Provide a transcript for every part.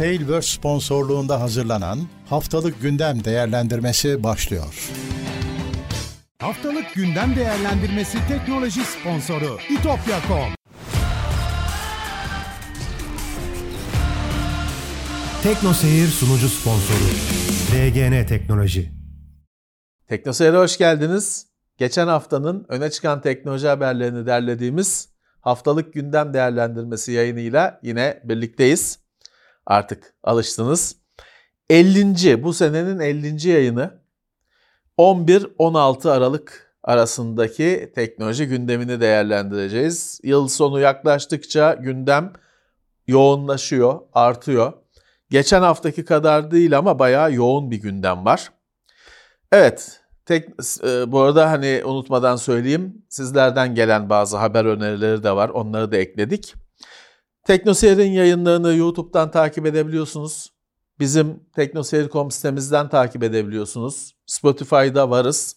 Tailverse sponsorluğunda hazırlanan Haftalık Gündem Değerlendirmesi başlıyor. Haftalık gündem değerlendirmesi teknoloji sponsoru itopya.com Tekno Seyir sunucu sponsoru DGN Teknoloji Teknoseyir'e hoş geldiniz. Geçen haftanın öne çıkan teknoloji haberlerini derlediğimiz haftalık gündem değerlendirmesi yayınıyla yine birlikteyiz. Artık alıştınız. 50. bu senenin 50. yayını 11-16 Aralık arasındaki teknoloji gündemini değerlendireceğiz. Yıl sonu yaklaştıkça gündem yoğunlaşıyor, artıyor. Geçen haftaki kadar değil ama bayağı yoğun bir gündem var. Evet, tek, e, bu arada hani unutmadan söyleyeyim, sizlerden gelen bazı haber önerileri de var, onları da ekledik. Teknoseyir'in yayınlarını YouTube'dan takip edebiliyorsunuz. Bizim teknoseyir.com sitemizden takip edebiliyorsunuz. Spotify'da varız.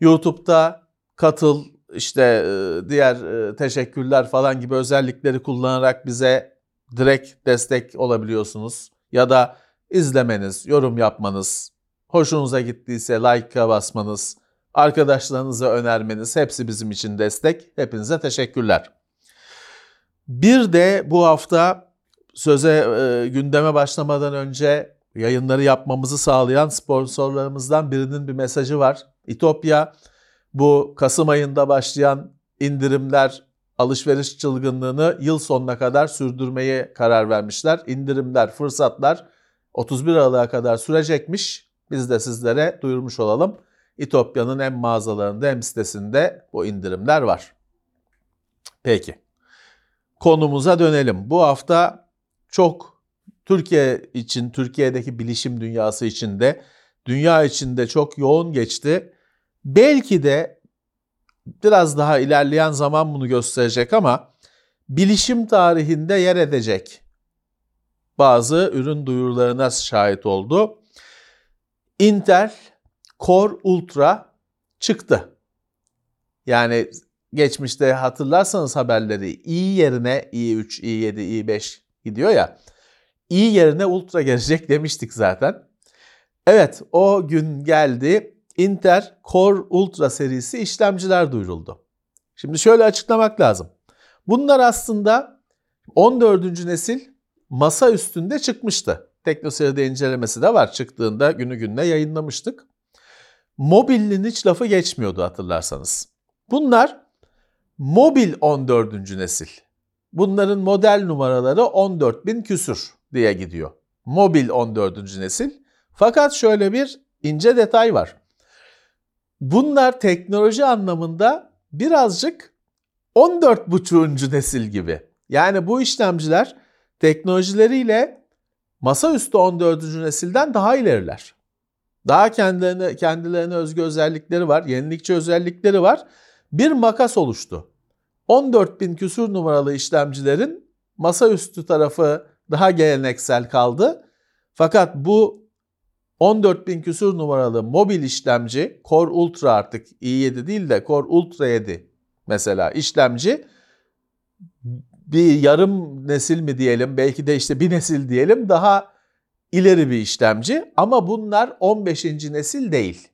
YouTube'da katıl, işte e, diğer e, teşekkürler falan gibi özellikleri kullanarak bize direkt destek olabiliyorsunuz. Ya da izlemeniz, yorum yapmanız, hoşunuza gittiyse like'a basmanız, arkadaşlarınıza önermeniz hepsi bizim için destek. Hepinize teşekkürler. Bir de bu hafta söze e, gündeme başlamadan önce yayınları yapmamızı sağlayan sponsorlarımızdan birinin bir mesajı var. İtopya bu Kasım ayında başlayan indirimler, alışveriş çılgınlığını yıl sonuna kadar sürdürmeye karar vermişler. İndirimler, fırsatlar 31 Aralık'a kadar sürecekmiş. Biz de sizlere duyurmuş olalım. İtopya'nın hem mağazalarında hem sitesinde bu indirimler var. Peki. Konumuza dönelim. Bu hafta çok Türkiye için, Türkiye'deki bilişim dünyası için de, dünya içinde çok yoğun geçti. Belki de biraz daha ilerleyen zaman bunu gösterecek ama bilişim tarihinde yer edecek bazı ürün duyurularına şahit oldu. Intel Core Ultra çıktı. Yani geçmişte hatırlarsanız haberleri i yerine i3, i7, i5 gidiyor ya. i yerine Ultra gelecek demiştik zaten. Evet o gün geldi. Intel Core Ultra serisi işlemciler duyuruldu. Şimdi şöyle açıklamak lazım. Bunlar aslında 14. nesil masa üstünde çıkmıştı. Teknoseyir'de incelemesi de var. Çıktığında günü gününe yayınlamıştık. Mobilin hiç lafı geçmiyordu hatırlarsanız. Bunlar mobil 14. nesil. Bunların model numaraları 14.000 küsür diye gidiyor. Mobil 14. nesil. Fakat şöyle bir ince detay var. Bunlar teknoloji anlamında birazcık 14.5. nesil gibi. Yani bu işlemciler teknolojileriyle masaüstü 14. nesilden daha ileriler. Daha kendilerine, kendilerine özgü özellikleri var, yenilikçi özellikleri var. Bir makas oluştu. 14.000 küsur numaralı işlemcilerin masaüstü tarafı daha geleneksel kaldı. Fakat bu 14.000 küsur numaralı mobil işlemci Core Ultra artık i7 değil de Core Ultra 7 mesela işlemci bir yarım nesil mi diyelim belki de işte bir nesil diyelim daha ileri bir işlemci ama bunlar 15. nesil değil.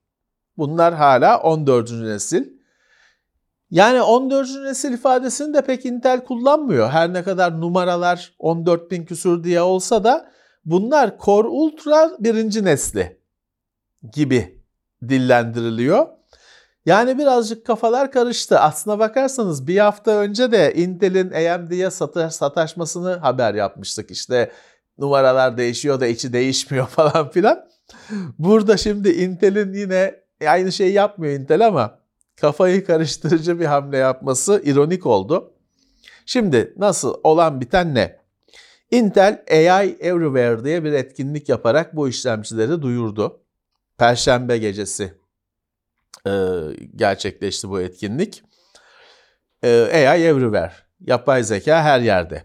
Bunlar hala 14. nesil. Yani 14. nesil ifadesini de pek Intel kullanmıyor. Her ne kadar numaralar 14.000 küsur diye olsa da bunlar Core Ultra birinci nesli gibi dillendiriliyor. Yani birazcık kafalar karıştı. Aslına bakarsanız bir hafta önce de Intel'in AMD'ye sataşmasını haber yapmıştık. İşte numaralar değişiyor da içi değişmiyor falan filan. Burada şimdi Intel'in yine aynı şeyi yapmıyor Intel ama kafayı karıştırıcı bir hamle yapması ironik oldu. Şimdi nasıl olan biten ne? Intel AI Everywhere diye bir etkinlik yaparak bu işlemcileri duyurdu. Perşembe gecesi e, gerçekleşti bu etkinlik. E, AI Everywhere, yapay zeka her yerde.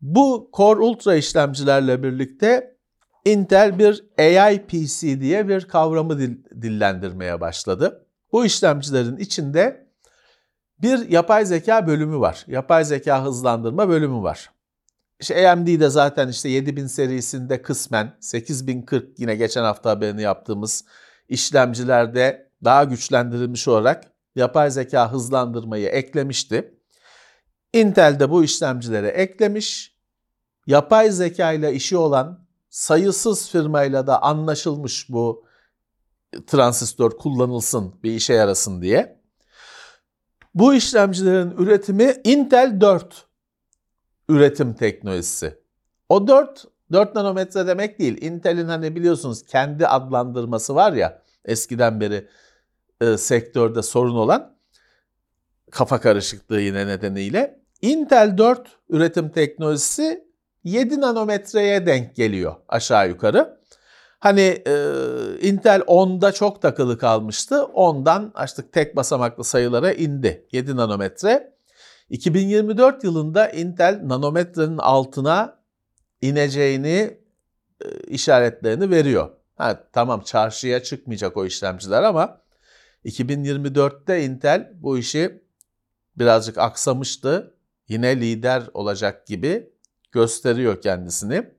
Bu Core Ultra işlemcilerle birlikte Intel bir AI PC diye bir kavramı dillendirmeye başladı. Bu işlemcilerin içinde bir yapay zeka bölümü var. Yapay zeka hızlandırma bölümü var. İşte AMD'de zaten işte 7000 serisinde kısmen 8040 yine geçen hafta haberini yaptığımız işlemcilerde daha güçlendirilmiş olarak yapay zeka hızlandırmayı eklemişti. Intel de bu işlemcilere eklemiş. Yapay zeka ile işi olan sayısız firmayla da anlaşılmış bu transistör kullanılsın bir işe yarasın diye. Bu işlemcilerin üretimi Intel 4 üretim teknolojisi. O 4 4 nanometre demek değil. Intel'in hani biliyorsunuz kendi adlandırması var ya eskiden beri e, sektörde sorun olan kafa karışıklığı yine nedeniyle. Intel 4 üretim teknolojisi 7 nanometreye denk geliyor aşağı yukarı. Hani e, Intel 10'da çok takılı kalmıştı. 10'dan artık tek basamaklı sayılara indi. 7 nanometre. 2024 yılında Intel nanometrenin altına ineceğini e, işaretlerini veriyor. Ha, tamam çarşıya çıkmayacak o işlemciler ama 2024'te Intel bu işi birazcık aksamıştı. Yine lider olacak gibi gösteriyor kendisini.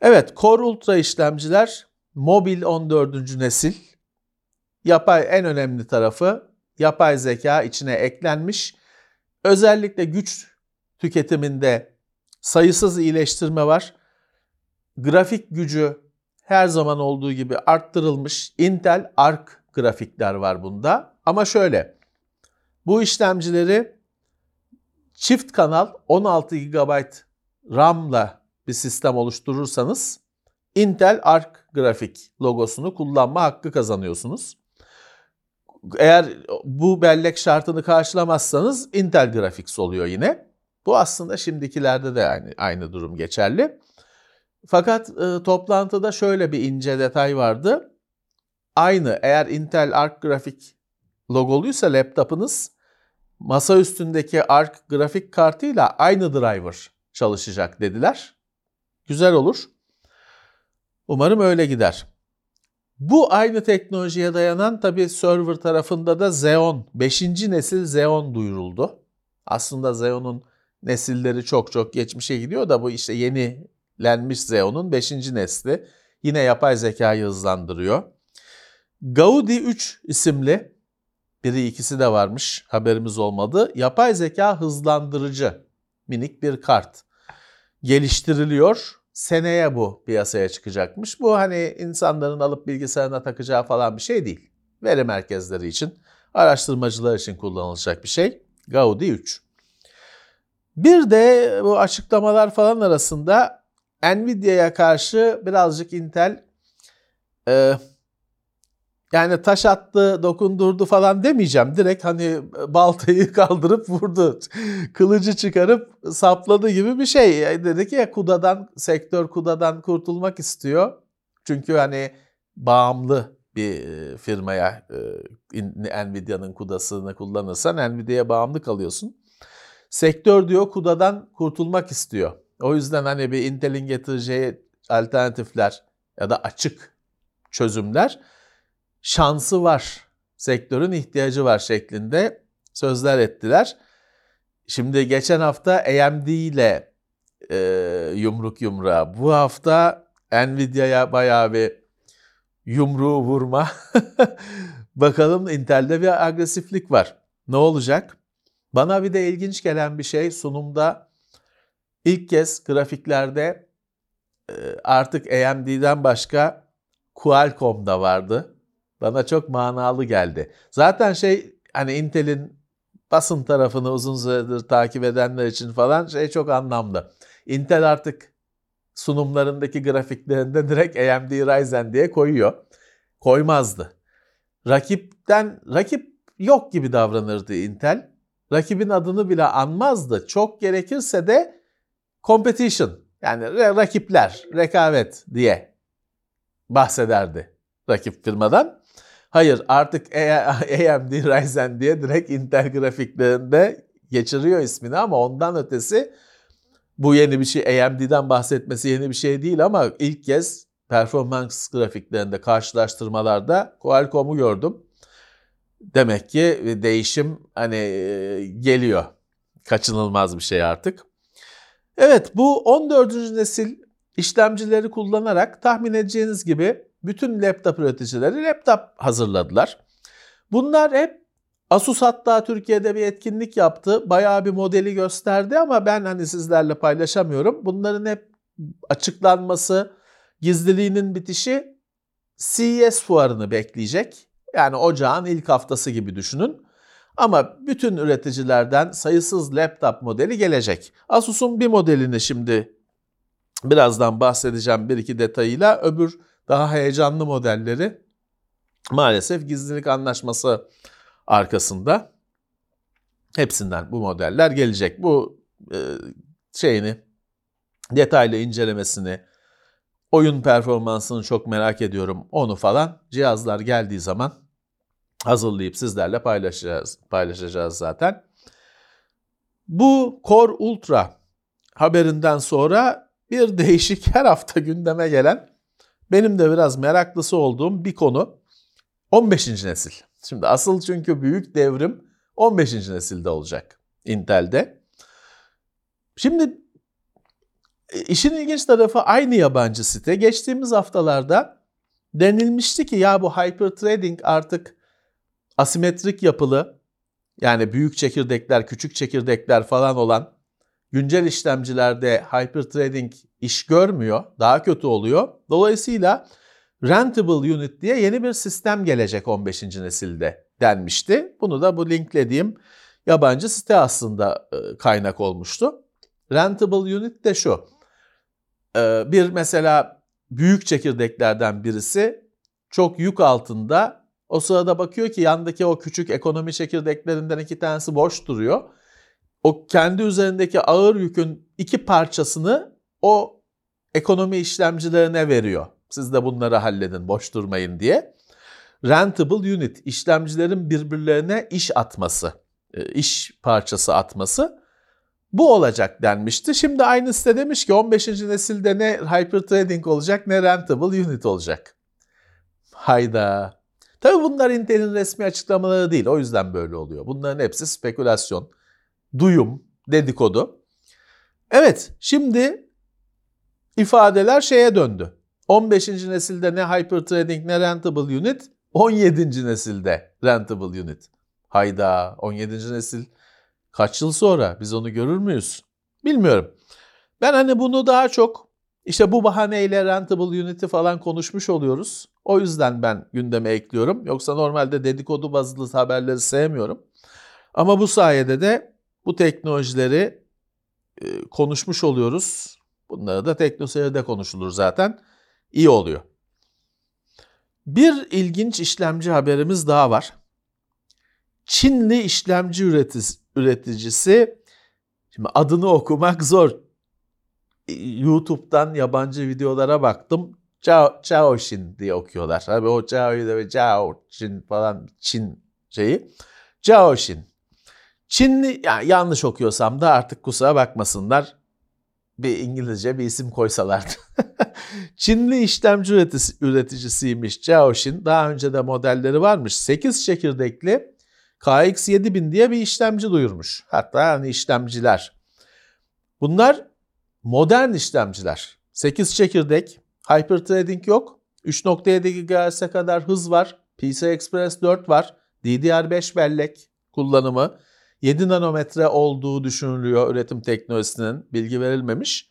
Evet Core Ultra işlemciler mobil 14. nesil. Yapay en önemli tarafı yapay zeka içine eklenmiş. Özellikle güç tüketiminde sayısız iyileştirme var. Grafik gücü her zaman olduğu gibi arttırılmış. Intel Arc grafikler var bunda. Ama şöyle bu işlemcileri çift kanal 16 GB RAM'la bir sistem oluşturursanız Intel Arc grafik logosunu kullanma hakkı kazanıyorsunuz. Eğer bu bellek şartını karşılamazsanız Intel Graphics oluyor yine. Bu aslında şimdikilerde de aynı, aynı durum geçerli. Fakat e, toplantıda şöyle bir ince detay vardı. Aynı eğer Intel Arc grafik logoluysa laptopunuz masa üstündeki Arc grafik kartıyla aynı driver çalışacak dediler. Güzel olur. Umarım öyle gider. Bu aynı teknolojiye dayanan tabi server tarafında da Xeon, 5. nesil Xeon duyuruldu. Aslında Xeon'un nesilleri çok çok geçmişe gidiyor da bu işte yenilenmiş Xeon'un 5. nesli. Yine yapay zekayı hızlandırıyor. Gaudi 3 isimli, biri ikisi de varmış haberimiz olmadı. Yapay zeka hızlandırıcı minik bir kart geliştiriliyor. Seneye bu piyasaya çıkacakmış. Bu hani insanların alıp bilgisayarına takacağı falan bir şey değil. Veri merkezleri için, araştırmacılar için kullanılacak bir şey. Gaudi 3. Bir de bu açıklamalar falan arasında Nvidia'ya karşı birazcık Intel e, yani taş attı, dokundurdu falan demeyeceğim. Direkt hani baltayı kaldırıp vurdu. Kılıcı çıkarıp sapladı gibi bir şey. Dedi ki ya kudadan, sektör kudadan kurtulmak istiyor. Çünkü hani bağımlı bir e, firmaya e, Nvidia'nın kudasını kullanırsan Nvidia'ya bağımlı kalıyorsun. Sektör diyor kudadan kurtulmak istiyor. O yüzden hani bir Intel'in getireceği alternatifler ya da açık çözümler şansı var. Sektörün ihtiyacı var şeklinde sözler ettiler. Şimdi geçen hafta AMD ile e, yumruk yumruğa. Bu hafta Nvidia'ya bayağı bir yumruğu vurma. Bakalım Intel'de bir agresiflik var. Ne olacak? Bana bir de ilginç gelen bir şey sunumda ilk kez grafiklerde e, artık AMD'den başka Qualcomm da vardı. Bana çok manalı geldi. Zaten şey hani Intel'in basın tarafını uzun süredir takip edenler için falan şey çok anlamlı. Intel artık sunumlarındaki grafiklerinde direkt AMD Ryzen diye koyuyor. Koymazdı. Rakipten rakip yok gibi davranırdı Intel. Rakibin adını bile anmazdı. Çok gerekirse de competition yani rakipler, rekabet diye bahsederdi rakip firmadan. Hayır artık AMD Ryzen diye direkt Intel grafiklerinde geçiriyor ismini ama ondan ötesi bu yeni bir şey AMD'den bahsetmesi yeni bir şey değil ama ilk kez performans grafiklerinde karşılaştırmalarda Qualcomm'u gördüm. Demek ki değişim hani geliyor. Kaçınılmaz bir şey artık. Evet bu 14. nesil işlemcileri kullanarak tahmin edeceğiniz gibi bütün laptop üreticileri laptop hazırladılar. Bunlar hep Asus hatta Türkiye'de bir etkinlik yaptı. Bayağı bir modeli gösterdi ama ben hani sizlerle paylaşamıyorum. Bunların hep açıklanması, gizliliğinin bitişi CES fuarını bekleyecek. Yani ocağın ilk haftası gibi düşünün. Ama bütün üreticilerden sayısız laptop modeli gelecek. Asus'un bir modelini şimdi birazdan bahsedeceğim bir iki detayıyla. Öbür daha heyecanlı modelleri maalesef gizlilik anlaşması arkasında. Hepsinden bu modeller gelecek. Bu e, şeyini detaylı incelemesini, oyun performansını çok merak ediyorum. Onu falan cihazlar geldiği zaman hazırlayıp sizlerle paylaşacağız, paylaşacağız zaten. Bu Core Ultra haberinden sonra bir değişik her hafta gündeme gelen benim de biraz meraklısı olduğum bir konu 15. nesil. Şimdi asıl çünkü büyük devrim 15. nesilde olacak Intel'de. Şimdi e, işin ilginç tarafı aynı yabancı site. Geçtiğimiz haftalarda denilmişti ki ya bu hyper trading artık asimetrik yapılı yani büyük çekirdekler, küçük çekirdekler falan olan güncel işlemcilerde hyper trading iş görmüyor, daha kötü oluyor. Dolayısıyla Rentable Unit diye yeni bir sistem gelecek 15. nesilde denmişti. Bunu da bu linklediğim yabancı site aslında e, kaynak olmuştu. Rentable Unit de şu. E, bir mesela büyük çekirdeklerden birisi çok yük altında. O sırada bakıyor ki yandaki o küçük ekonomi çekirdeklerinden iki tanesi boş duruyor. O kendi üzerindeki ağır yükün iki parçasını o ekonomi işlemcilerine veriyor. Siz de bunları halledin, boş durmayın diye. Rentable unit, işlemcilerin birbirlerine iş atması, e, iş parçası atması bu olacak denmişti. Şimdi aynı site demiş ki 15. nesilde ne hyperthreading olacak ne rentable unit olacak. Hayda. Tabii bunlar Intel'in resmi açıklamaları değil. O yüzden böyle oluyor. Bunların hepsi spekülasyon, duyum, dedikodu. Evet, şimdi ifadeler şeye döndü. 15. nesilde ne hyperthreading ne rentable unit, 17. nesilde rentable unit. Hayda 17. nesil kaç yıl sonra biz onu görür müyüz? Bilmiyorum. Ben hani bunu daha çok işte bu bahaneyle rentable unit'i falan konuşmuş oluyoruz. O yüzden ben gündeme ekliyorum. Yoksa normalde dedikodu bazlı haberleri sevmiyorum. Ama bu sayede de bu teknolojileri e, konuşmuş oluyoruz. Bunları da teknoseyirde konuşulur zaten iyi oluyor. Bir ilginç işlemci haberimiz daha var. Çinli işlemci üreticisi, şimdi adını okumak zor. YouTube'dan yabancı videolara baktım. Chao, Chaoxin diye okuyorlar. Tabii o Chao'yu da Chaoxin falan Çin şeyi. Chaoxin. Çinli, yani yanlış okuyorsam da artık kusura bakmasınlar bir İngilizce bir isim koysalardı. Çinli işlemci üreticisiymiş Jiaoxin. Daha önce de modelleri varmış. 8 çekirdekli KX7000 diye bir işlemci duyurmuş. Hatta hani işlemciler. Bunlar modern işlemciler. 8 çekirdek, hyperthreading yok. 3.7 GHz'e kadar hız var. PCI Express 4 var. DDR5 bellek kullanımı. 7 nanometre olduğu düşünülüyor üretim teknolojisinin bilgi verilmemiş.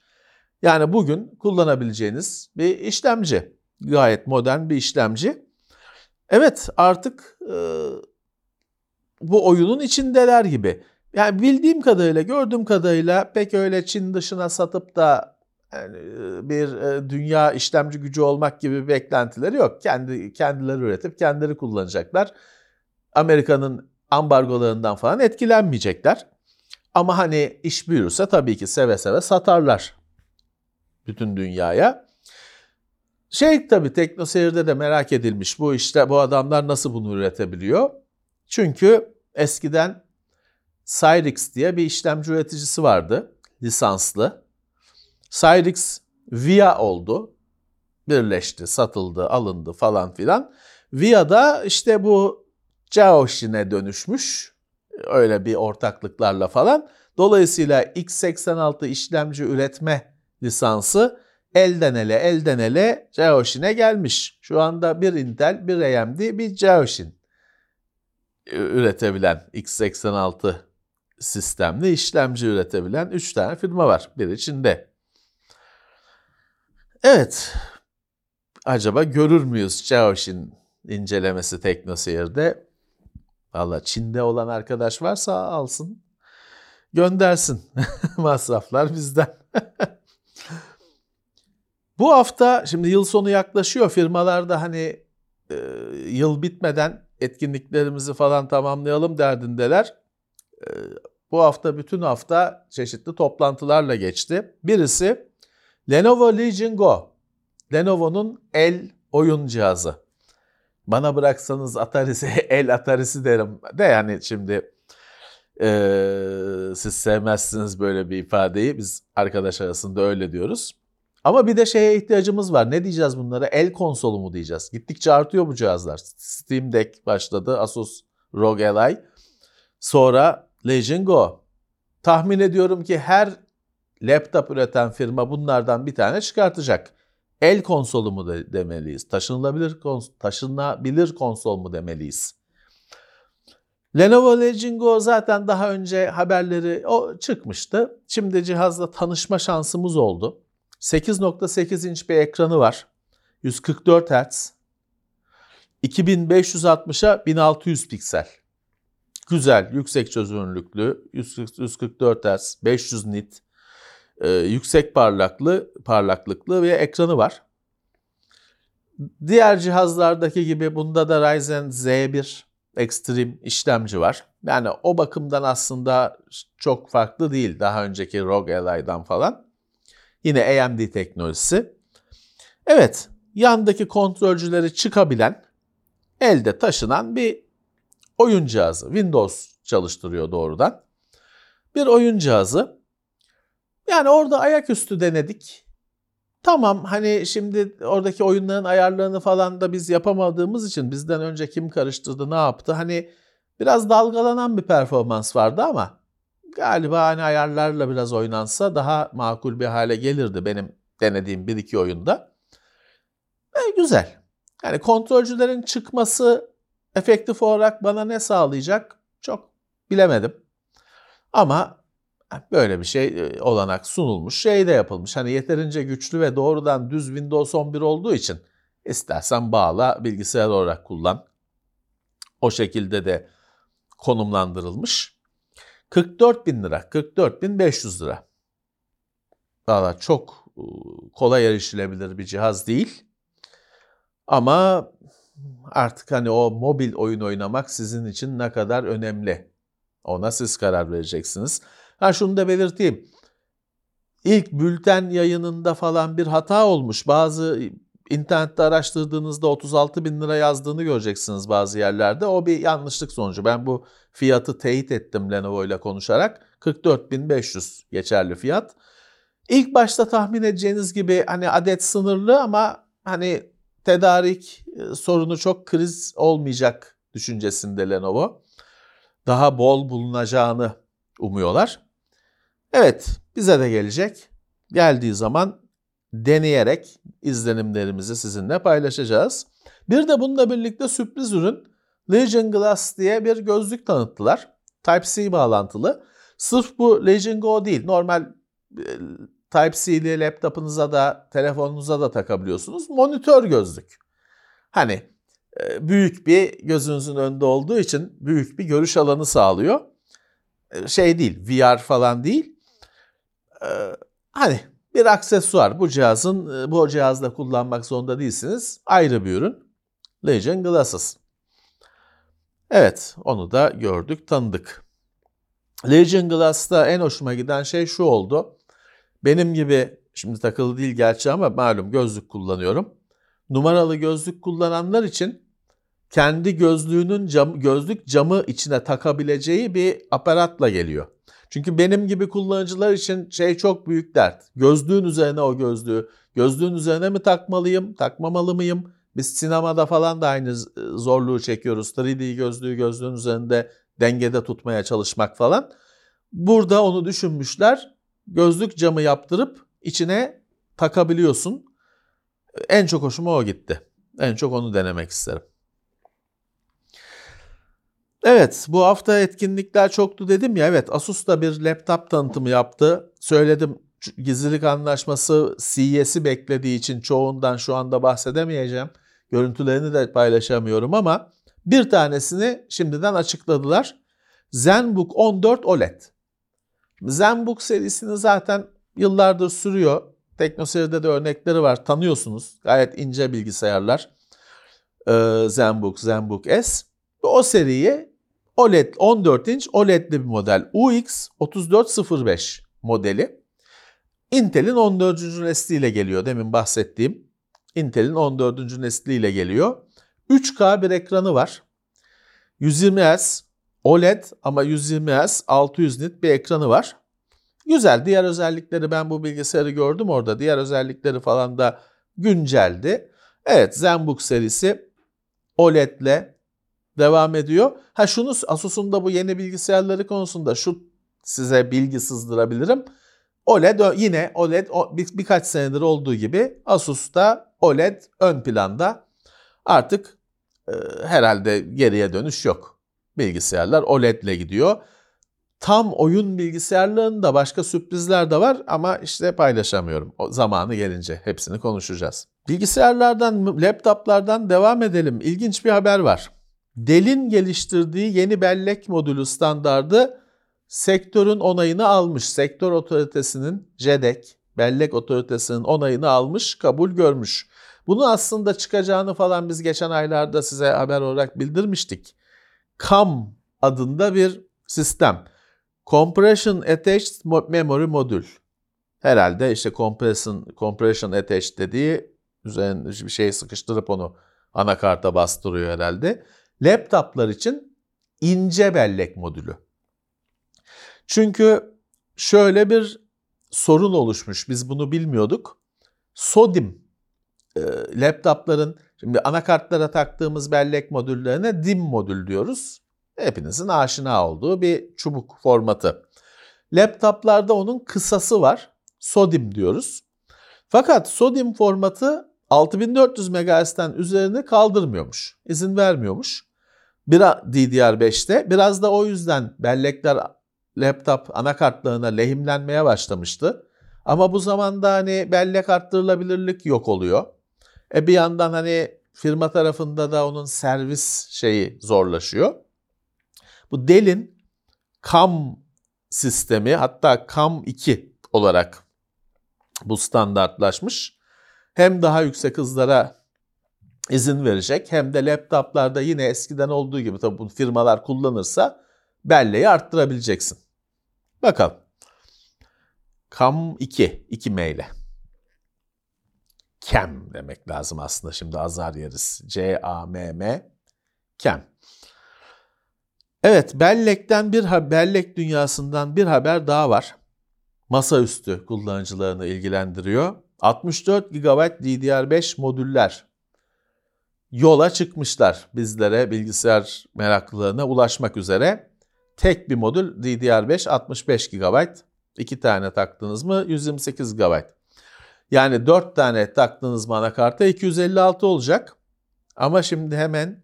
Yani bugün kullanabileceğiniz bir işlemci. Gayet modern bir işlemci. Evet artık e, bu oyunun içindeler gibi. Yani bildiğim kadarıyla, gördüğüm kadarıyla pek öyle Çin dışına satıp da yani bir e, dünya işlemci gücü olmak gibi bir beklentileri yok. Kendi kendileri üretip kendileri kullanacaklar. Amerika'nın ambargolarından falan etkilenmeyecekler. Ama hani iş büyürse tabii ki seve seve satarlar bütün dünyaya. Şey tabii teknoseyirde de merak edilmiş bu işte bu adamlar nasıl bunu üretebiliyor? Çünkü eskiden Cyrix diye bir işlemci üreticisi vardı lisanslı. Cyrix VIA oldu. Birleşti, satıldı, alındı falan filan. VIA'da işte bu Caoşin'e dönüşmüş. Öyle bir ortaklıklarla falan. Dolayısıyla x86 işlemci üretme lisansı elden ele elden ele Geoshin'e gelmiş. Şu anda bir Intel, bir AMD, bir Geoshin üretebilen x86 sistemli işlemci üretebilen 3 tane firma var bir içinde. Evet, acaba görür müyüz Geoshin incelemesi TeknoSeyir'de? Valla Çin'de olan arkadaş varsa alsın, göndersin. Masraflar bizden. Bu hafta şimdi yıl sonu yaklaşıyor. Firmalarda hani e, yıl bitmeden etkinliklerimizi falan tamamlayalım derdindeler. E, bu hafta bütün hafta çeşitli toplantılarla geçti. Birisi Lenovo Legion Go. Lenovo'nun el oyun cihazı. Bana bıraksanız Atari'si, el Atari'si derim. De yani şimdi e, siz sevmezsiniz böyle bir ifadeyi. Biz arkadaş arasında öyle diyoruz. Ama bir de şeye ihtiyacımız var. Ne diyeceğiz bunlara? El konsolu mu diyeceğiz? Gittikçe artıyor bu cihazlar. Steam Deck başladı. Asus ROG Ally. Sonra Legion Go. Tahmin ediyorum ki her laptop üreten firma bunlardan bir tane çıkartacak. El konsolu mu de demeliyiz? Taşınılabilir, kons taşınabilir konsol mu demeliyiz? Lenovo Legion Go zaten daha önce haberleri o çıkmıştı. Şimdi cihazla tanışma şansımız oldu. 8.8 inç bir ekranı var. 144 Hz. 2560'a 1600 piksel. Güzel, yüksek çözünürlüklü, 144 Hz, 500 nit, e, yüksek parlaklı, parlaklıklı bir ekranı var. Diğer cihazlardaki gibi bunda da Ryzen Z1 Extreme işlemci var. Yani o bakımdan aslında çok farklı değil daha önceki ROG Ally'dan falan. Yine AMD teknolojisi. Evet, yandaki kontrolcüleri çıkabilen, elde taşınan bir oyun cihazı. Windows çalıştırıyor doğrudan. Bir oyun cihazı. Yani orada ayaküstü denedik. Tamam hani şimdi oradaki oyunların ayarlarını falan da biz yapamadığımız için bizden önce kim karıştırdı ne yaptı hani biraz dalgalanan bir performans vardı ama galiba hani ayarlarla biraz oynansa daha makul bir hale gelirdi benim denediğim bir iki oyunda. E, güzel. Yani kontrolcülerin çıkması efektif olarak bana ne sağlayacak çok bilemedim. Ama böyle bir şey e, olanak sunulmuş, şey de yapılmış. Hani yeterince güçlü ve doğrudan düz Windows 11 olduğu için istersen bağla bilgisayar olarak kullan. O şekilde de konumlandırılmış. 44 bin lira, 44 bin 500 lira. Valla çok e, kolay erişilebilir bir cihaz değil. Ama artık hani o mobil oyun oynamak sizin için ne kadar önemli. Ona siz karar vereceksiniz. Ha şunu da belirteyim. İlk bülten yayınında falan bir hata olmuş. Bazı internette araştırdığınızda 36 bin lira yazdığını göreceksiniz bazı yerlerde. O bir yanlışlık sonucu. Ben bu fiyatı teyit ettim Lenovo ile konuşarak. 44.500 geçerli fiyat. İlk başta tahmin edeceğiniz gibi hani adet sınırlı ama hani tedarik e, sorunu çok kriz olmayacak düşüncesinde Lenovo. Daha bol bulunacağını umuyorlar. Evet, bize de gelecek. Geldiği zaman deneyerek izlenimlerimizi sizinle paylaşacağız. Bir de bununla birlikte sürpriz ürün Legion Glass diye bir gözlük tanıttılar. Type-C bağlantılı. Sırf bu Legion Go değil, normal e, Type-C'li laptopunuza da telefonunuza da takabiliyorsunuz. Monitör gözlük. Hani e, büyük bir gözünüzün önünde olduğu için büyük bir görüş alanı sağlıyor. E, şey değil, VR falan değil. Hani bir aksesuar. Bu cihazın bu cihazda kullanmak zorunda değilsiniz. Ayrı bir ürün. Legion Glasses. Evet, onu da gördük, tanıdık. Legion Glass'ta en hoşuma giden şey şu oldu. Benim gibi şimdi takılı değil gerçi ama malum gözlük kullanıyorum. Numaralı gözlük kullananlar için kendi gözlüğünün cam, gözlük camı içine takabileceği bir aparatla geliyor. Çünkü benim gibi kullanıcılar için şey çok büyük dert. Gözlüğün üzerine o gözlüğü, gözlüğün üzerine mi takmalıyım, takmamalı mıyım? Biz sinemada falan da aynı zorluğu çekiyoruz. 3D gözlüğü gözlüğün üzerinde dengede tutmaya çalışmak falan. Burada onu düşünmüşler. Gözlük camı yaptırıp içine takabiliyorsun. En çok hoşuma o gitti. En çok onu denemek isterim. Evet bu hafta etkinlikler çoktu dedim ya evet Asus da bir laptop tanıtımı yaptı. Söyledim gizlilik anlaşması CES'i beklediği için çoğundan şu anda bahsedemeyeceğim. Görüntülerini de paylaşamıyorum ama bir tanesini şimdiden açıkladılar. ZenBook 14 OLED. ZenBook serisini zaten yıllardır sürüyor. TeknoSeri'de de örnekleri var. Tanıyorsunuz. Gayet ince bilgisayarlar. Ee, ZenBook, ZenBook S. O seriye OLED 14 inç OLED'li bir model. UX 3405 modeli. Intel'in 14. nesliyle geliyor. Demin bahsettiğim Intel'in 14. nesliyle geliyor. 3K bir ekranı var. 120 Hz OLED ama 120 Hz 600 nit bir ekranı var. Güzel. Diğer özellikleri ben bu bilgisayarı gördüm orada. Diğer özellikleri falan da günceldi. Evet ZenBook serisi OLED'le devam ediyor. Ha şunu Asus'un da bu yeni bilgisayarları konusunda şu size bilgi sızdırabilirim. OLED yine OLED bir, birkaç senedir olduğu gibi Asus'ta OLED ön planda. Artık e, herhalde geriye dönüş yok. Bilgisayarlar OLED ile gidiyor. Tam oyun bilgisayarlarında başka sürprizler de var ama işte paylaşamıyorum. O zamanı gelince hepsini konuşacağız. Bilgisayarlardan, laptoplardan devam edelim. İlginç bir haber var. Dell'in geliştirdiği yeni bellek modülü standardı sektörün onayını almış. Sektör otoritesinin JEDEC, bellek otoritesinin onayını almış, kabul görmüş. Bunu aslında çıkacağını falan biz geçen aylarda size haber olarak bildirmiştik. CAM adında bir sistem. Compression Attached Memory Modül. Herhalde işte compression, compression attached dediği üzerine bir şey sıkıştırıp onu anakarta bastırıyor herhalde. Laptoplar için ince bellek modülü. Çünkü şöyle bir sorun oluşmuş. Biz bunu bilmiyorduk. SODIM e, laptopların şimdi anakartlara taktığımız bellek modüllerine DIM modül diyoruz. Hepinizin aşina olduğu bir çubuk formatı. Laptoplarda onun kısası var. SODIM diyoruz. Fakat SODIM formatı 6400 MHz'den üzerine kaldırmıyormuş. izin vermiyormuş. Bir DDR5'te biraz da o yüzden bellekler laptop anakartlarına lehimlenmeye başlamıştı. Ama bu zamanda hani bellek arttırılabilirlik yok oluyor. E bir yandan hani firma tarafında da onun servis şeyi zorlaşıyor. Bu Dell'in CAM sistemi hatta CAM 2 olarak bu standartlaşmış. Hem daha yüksek hızlara izin verecek hem de laptoplarda yine eskiden olduğu gibi tabii bu firmalar kullanırsa belleği arttırabileceksin. Bakalım. CAM 2, 2M ile. CAM demek lazım aslında şimdi azar yeriz. C-A-M-M, CAM. Evet, bellekten bir bellek dünyasından bir haber daha var. Masaüstü kullanıcılarını ilgilendiriyor. 64 GB DDR5 modüller yola çıkmışlar bizlere bilgisayar meraklılarına ulaşmak üzere. Tek bir modül DDR5 65 GB. İki tane taktınız mı 128 GB. Yani 4 tane taktığınız mı anakarta 256 olacak. Ama şimdi hemen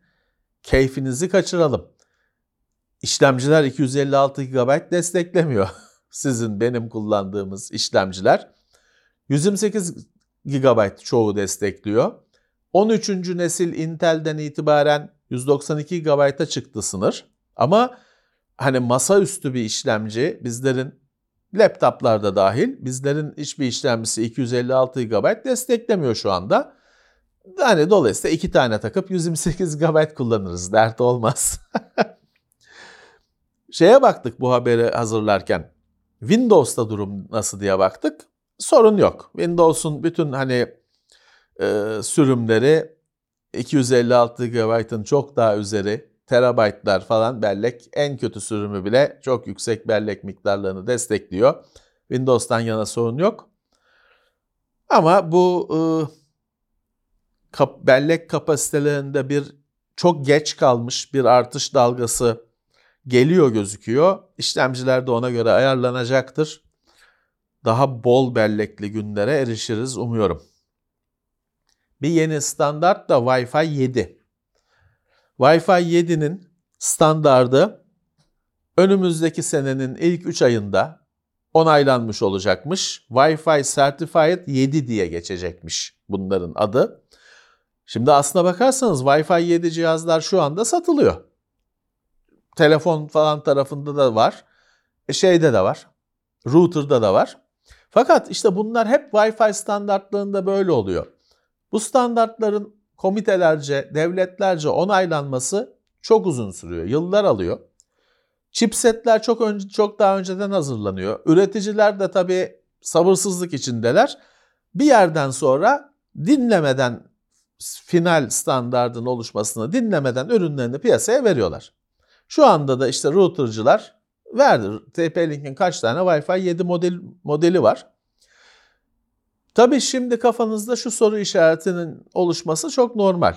keyfinizi kaçıralım. İşlemciler 256 GB desteklemiyor. Sizin benim kullandığımız işlemciler 128 GB çoğu destekliyor. 13. nesil Intel'den itibaren 192 GB'a çıktı sınır. Ama hani masaüstü bir işlemci bizlerin laptoplarda dahil bizlerin hiçbir işlemcisi 256 GB desteklemiyor şu anda. Yani dolayısıyla iki tane takıp 128 GB kullanırız. Dert olmaz. Şeye baktık bu haberi hazırlarken. Windows'ta durum nasıl diye baktık. Sorun yok. Windows'un bütün hani e, sürümleri 256 GB'ın çok daha üzeri terabaytlar falan bellek en kötü sürümü bile çok yüksek bellek miktarlarını destekliyor. Windows'tan yana sorun yok. Ama bu e, kap, bellek kapasitelerinde bir çok geç kalmış bir artış dalgası geliyor gözüküyor. İşlemciler de ona göre ayarlanacaktır. Daha bol bellekli günlere erişiriz umuyorum. Bir yeni standart da Wi-Fi 7. Wi-Fi 7'nin standardı önümüzdeki senenin ilk 3 ayında onaylanmış olacakmış. Wi-Fi Certified 7 diye geçecekmiş bunların adı. Şimdi aslına bakarsanız Wi-Fi 7 cihazlar şu anda satılıyor. Telefon falan tarafında da var. E şeyde de var. Router'da da var. Fakat işte bunlar hep Wi-Fi standartlarında böyle oluyor. Bu standartların komitelerce, devletlerce onaylanması çok uzun sürüyor. Yıllar alıyor. Chipsetler çok önce çok daha önceden hazırlanıyor. Üreticiler de tabii sabırsızlık içindeler. Bir yerden sonra dinlemeden final standardın oluşmasını dinlemeden ürünlerini piyasaya veriyorlar. Şu anda da işte router'cılar verdi. TP-Link'in kaç tane Wi-Fi 7 model, modeli var. Tabii şimdi kafanızda şu soru işaretinin oluşması çok normal.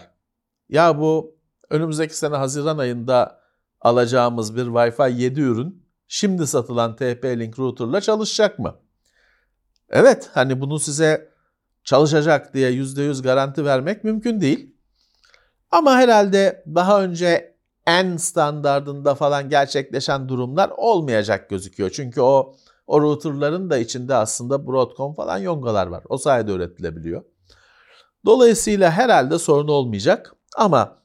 Ya bu önümüzdeki sene Haziran ayında alacağımız bir Wi-Fi 7 ürün şimdi satılan TP-Link router'la çalışacak mı? Evet, hani bunu size çalışacak diye %100 garanti vermek mümkün değil. Ama herhalde daha önce en standardında falan gerçekleşen durumlar olmayacak gözüküyor. Çünkü o o routerların da içinde aslında Broadcom falan yongalar var. O sayede üretilebiliyor. Dolayısıyla herhalde sorun olmayacak ama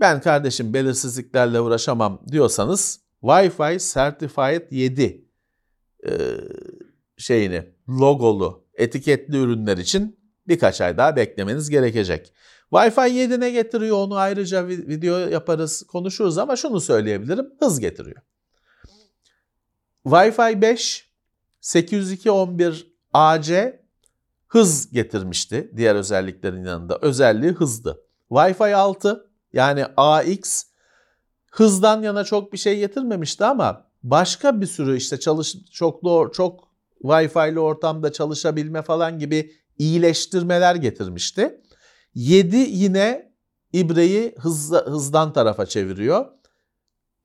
ben kardeşim belirsizliklerle uğraşamam diyorsanız Wi-Fi Certified 7 e, şeyini logolu etiketli ürünler için birkaç ay daha beklemeniz gerekecek. Wi-Fi 7 ne getiriyor onu ayrıca video yaparız konuşuruz ama şunu söyleyebilirim hız getiriyor. Wi-Fi 5 802.11ac hız getirmişti diğer özelliklerin yanında. Özelliği hızdı. Wi-Fi 6 yani AX hızdan yana çok bir şey getirmemişti ama başka bir sürü işte çalış çok çok Wi-Fi'li ortamda çalışabilme falan gibi iyileştirmeler getirmişti. 7 yine ibreyi hız, hızdan tarafa çeviriyor.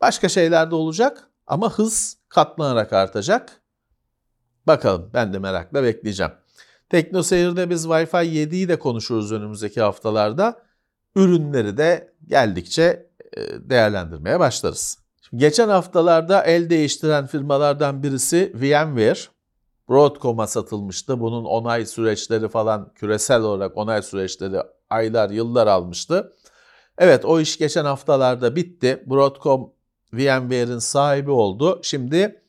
Başka şeyler de olacak ama hız katlanarak artacak. Bakalım ben de merakla bekleyeceğim. TeknoSeyir'de biz Wi-Fi 7'yi de konuşuruz önümüzdeki haftalarda. Ürünleri de geldikçe e, değerlendirmeye başlarız. Şimdi geçen haftalarda el değiştiren firmalardan birisi VMware. Broadcom'a satılmıştı. Bunun onay süreçleri falan küresel olarak onay süreçleri aylar yıllar almıştı. Evet o iş geçen haftalarda bitti. Broadcom VMware'in sahibi oldu. Şimdi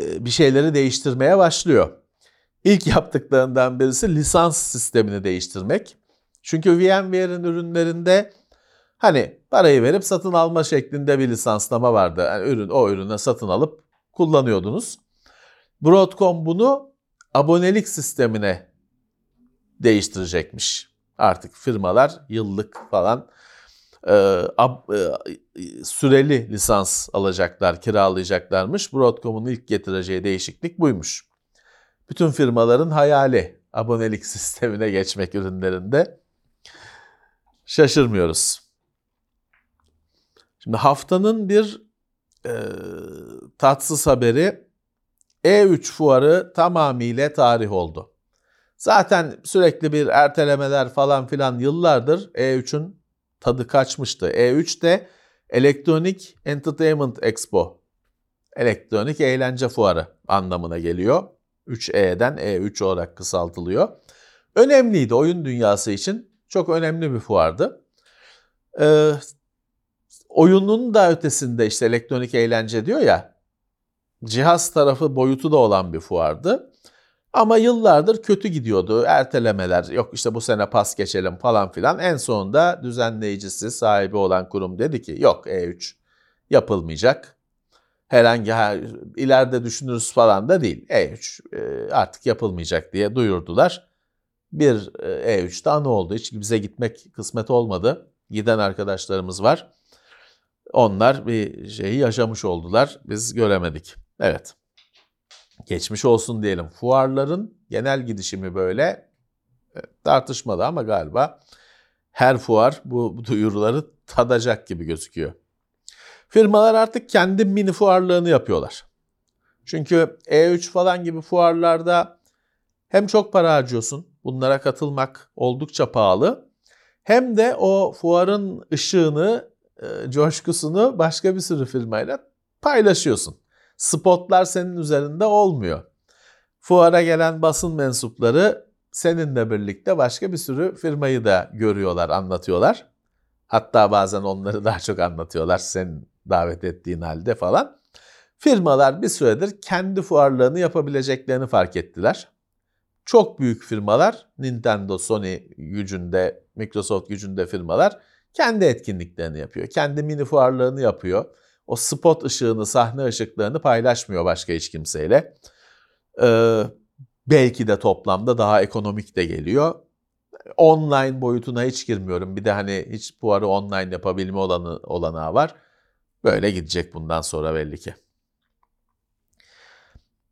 e, bir şeyleri değiştirmeye başlıyor. İlk yaptıklarından birisi lisans sistemini değiştirmek. Çünkü VMware'in ürünlerinde hani parayı verip satın alma şeklinde bir lisanslama vardı. Yani ürün o ürüne satın alıp kullanıyordunuz. Broadcom bunu abonelik sistemine değiştirecekmiş. Artık firmalar yıllık falan e, ab, e, süreli lisans alacaklar, kiralayacaklarmış. Broadcom'un ilk getireceği değişiklik buymuş. Bütün firmaların hayali abonelik sistemine geçmek ürünlerinde. Şaşırmıyoruz. Şimdi haftanın bir e, tatsız haberi E3 fuarı tamamıyla tarih oldu. Zaten sürekli bir ertelemeler falan filan yıllardır E3'ün tadı kaçmıştı. E3 de Electronic Entertainment Expo. Elektronik eğlence fuarı anlamına geliyor. 3E'den E3 olarak kısaltılıyor. Önemliydi oyun dünyası için. Çok önemli bir fuardı. Ee, oyunun da ötesinde işte elektronik eğlence diyor ya. Cihaz tarafı boyutu da olan bir fuardı. Ama yıllardır kötü gidiyordu. Ertelemeler, yok işte bu sene pas geçelim falan filan. En sonunda düzenleyicisi, sahibi olan kurum dedi ki yok E3 yapılmayacak. Herhangi her, ileride düşünürüz falan da değil. E3 e, artık yapılmayacak diye duyurdular. Bir E3 e daha ne oldu? Hiç bize gitmek kısmet olmadı. Giden arkadaşlarımız var. Onlar bir şeyi yaşamış oldular. Biz göremedik. Evet geçmiş olsun diyelim. Fuarların genel gidişimi böyle e, tartışmalı ama galiba her fuar bu, duyuruları tadacak gibi gözüküyor. Firmalar artık kendi mini fuarlarını yapıyorlar. Çünkü E3 falan gibi fuarlarda hem çok para harcıyorsun, bunlara katılmak oldukça pahalı. Hem de o fuarın ışığını, e, coşkusunu başka bir sürü firmayla paylaşıyorsun. Spotlar senin üzerinde olmuyor. Fuara gelen basın mensupları seninle birlikte başka bir sürü firmayı da görüyorlar, anlatıyorlar. Hatta bazen onları daha çok anlatıyorlar sen davet ettiğin halde falan. Firmalar bir süredir kendi fuarlarını yapabileceklerini fark ettiler. Çok büyük firmalar, Nintendo, Sony gücünde, Microsoft gücünde firmalar kendi etkinliklerini yapıyor. Kendi mini fuarlarını yapıyor. O spot ışığını, sahne ışıklarını paylaşmıyor başka hiç kimseyle. Ee, belki de toplamda daha ekonomik de geliyor. Online boyutuna hiç girmiyorum. Bir de hani hiç fuarı online yapabilme olanı, olanağı var. Böyle gidecek bundan sonra belli ki.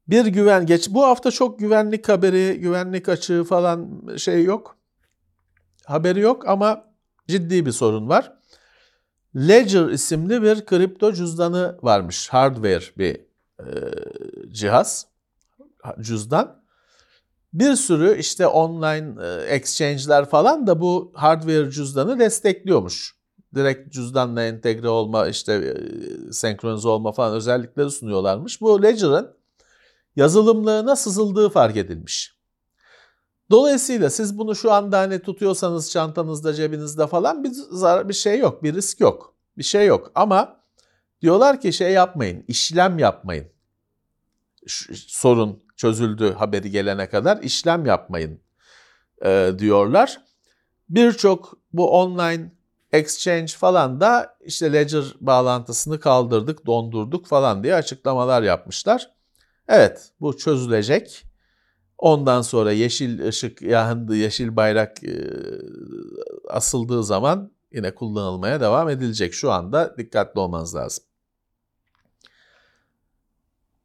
Bir güven geç. Bu hafta çok güvenlik haberi, güvenlik açığı falan şey yok. Haberi yok ama ciddi bir sorun var. Ledger isimli bir kripto cüzdanı varmış. Hardware bir e, cihaz, cüzdan. Bir sürü işte online e, exchange'ler falan da bu hardware cüzdanı destekliyormuş. Direkt cüzdanla entegre olma, işte e, senkronize olma falan özellikleri sunuyorlarmış. Bu Ledger'ın yazılımlarına sızıldığı fark edilmiş. Dolayısıyla siz bunu şu anda hani tutuyorsanız çantanızda, cebinizde falan bir zarar, bir şey yok, bir risk yok. Bir şey yok ama diyorlar ki şey yapmayın, işlem yapmayın. Şu, sorun çözüldü haberi gelene kadar işlem yapmayın e, diyorlar. Birçok bu online exchange falan da işte Ledger bağlantısını kaldırdık, dondurduk falan diye açıklamalar yapmışlar. Evet bu çözülecek. Ondan sonra yeşil ışık yandı, yeşil bayrak e, asıldığı zaman yine kullanılmaya devam edilecek. Şu anda dikkatli olmanız lazım.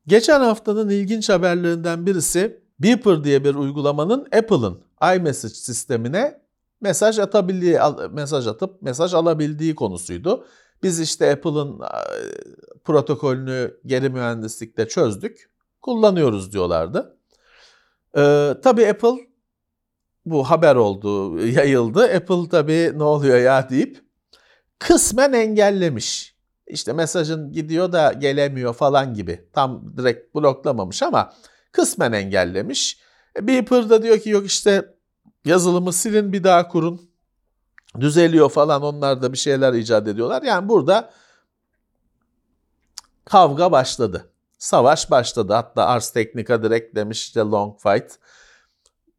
Geçen haftanın ilginç haberlerinden birisi Beeper diye bir uygulamanın Apple'ın iMessage sistemine mesaj atabildiği, mesaj atıp mesaj alabildiği konusuydu. Biz işte Apple'ın protokolünü geri mühendislikte çözdük, kullanıyoruz diyorlardı. Ee, tabii Apple bu haber oldu, yayıldı. Apple tabii ne oluyor ya deyip kısmen engellemiş. İşte mesajın gidiyor da gelemiyor falan gibi. Tam direkt bloklamamış ama kısmen engellemiş. E, Beeper da diyor ki yok işte yazılımı silin bir daha kurun. Düzeliyor falan onlar da bir şeyler icat ediyorlar. Yani burada kavga başladı. Savaş başladı. Hatta Ars Technica direkt demiş işte long fight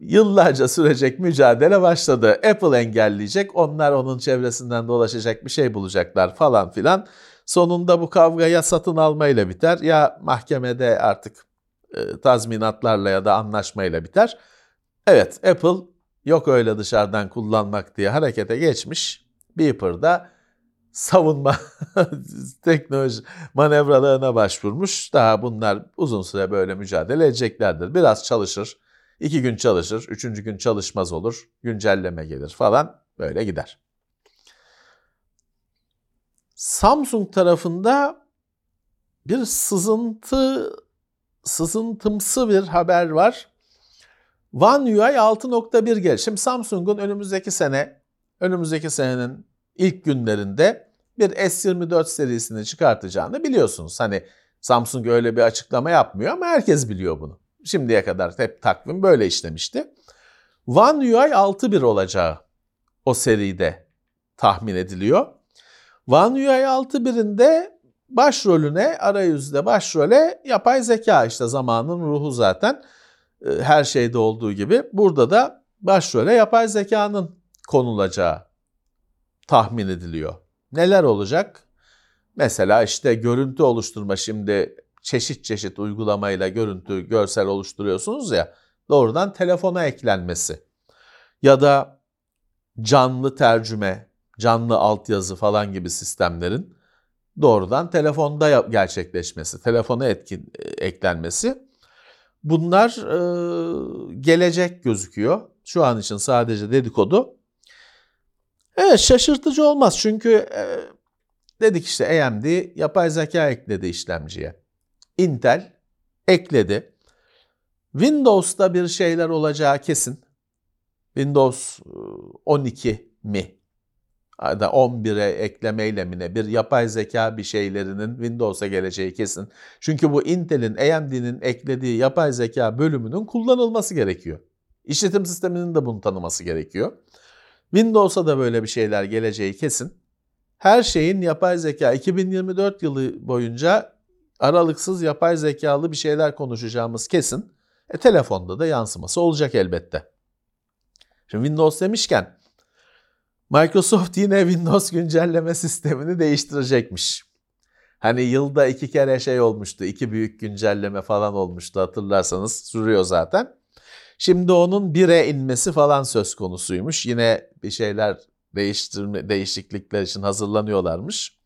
yıllarca sürecek mücadele başladı. Apple engelleyecek, onlar onun çevresinden dolaşacak bir şey bulacaklar falan filan. Sonunda bu kavga ya satın almayla biter ya mahkemede artık e, tazminatlarla ya da anlaşmayla biter. Evet Apple yok öyle dışarıdan kullanmak diye harekete geçmiş. Beeper'da savunma teknoloji manevralarına başvurmuş. Daha bunlar uzun süre böyle mücadele edeceklerdir. Biraz çalışır, İki gün çalışır, üçüncü gün çalışmaz olur, güncelleme gelir falan böyle gider. Samsung tarafında bir sızıntı, sızıntımsı bir haber var. One UI 6.1 gel. Şimdi Samsung'un önümüzdeki sene, önümüzdeki senenin ilk günlerinde bir S24 serisini çıkartacağını biliyorsunuz. Hani Samsung öyle bir açıklama yapmıyor ama herkes biliyor bunu. Şimdiye kadar hep takvim böyle işlemişti. One UI 6.1 olacağı o seride tahmin ediliyor. One UI 6.1'in de başrolüne, arayüzde başrole yapay zeka işte zamanın ruhu zaten e, her şeyde olduğu gibi. Burada da başrole yapay zekanın konulacağı tahmin ediliyor. Neler olacak? Mesela işte görüntü oluşturma şimdi çeşit çeşit uygulamayla görüntü, görsel oluşturuyorsunuz ya doğrudan telefona eklenmesi ya da canlı tercüme, canlı altyazı falan gibi sistemlerin doğrudan telefonda gerçekleşmesi, telefona etkin, eklenmesi bunlar e, gelecek gözüküyor. Şu an için sadece dedikodu. Evet şaşırtıcı olmaz çünkü e, Dedik işte AMD yapay zeka ekledi işlemciye. Intel ekledi. Windows'ta bir şeyler olacağı kesin. Windows 12 e, mi? Ya da 11'e eklemeyle mi ne? Bir yapay zeka bir şeylerinin Windows'a geleceği kesin. Çünkü bu Intel'in, AMD'nin eklediği yapay zeka bölümünün kullanılması gerekiyor. İşletim sisteminin de bunu tanıması gerekiyor. Windows'a da böyle bir şeyler geleceği kesin. Her şeyin yapay zeka 2024 yılı boyunca aralıksız yapay zekalı bir şeyler konuşacağımız kesin. E, telefonda da yansıması olacak elbette. Şimdi Windows demişken Microsoft yine Windows güncelleme sistemini değiştirecekmiş. Hani yılda iki kere şey olmuştu, iki büyük güncelleme falan olmuştu hatırlarsanız sürüyor zaten. Şimdi onun 1'e inmesi falan söz konusuymuş. Yine bir şeyler değiştirme, değişiklikler için hazırlanıyorlarmış.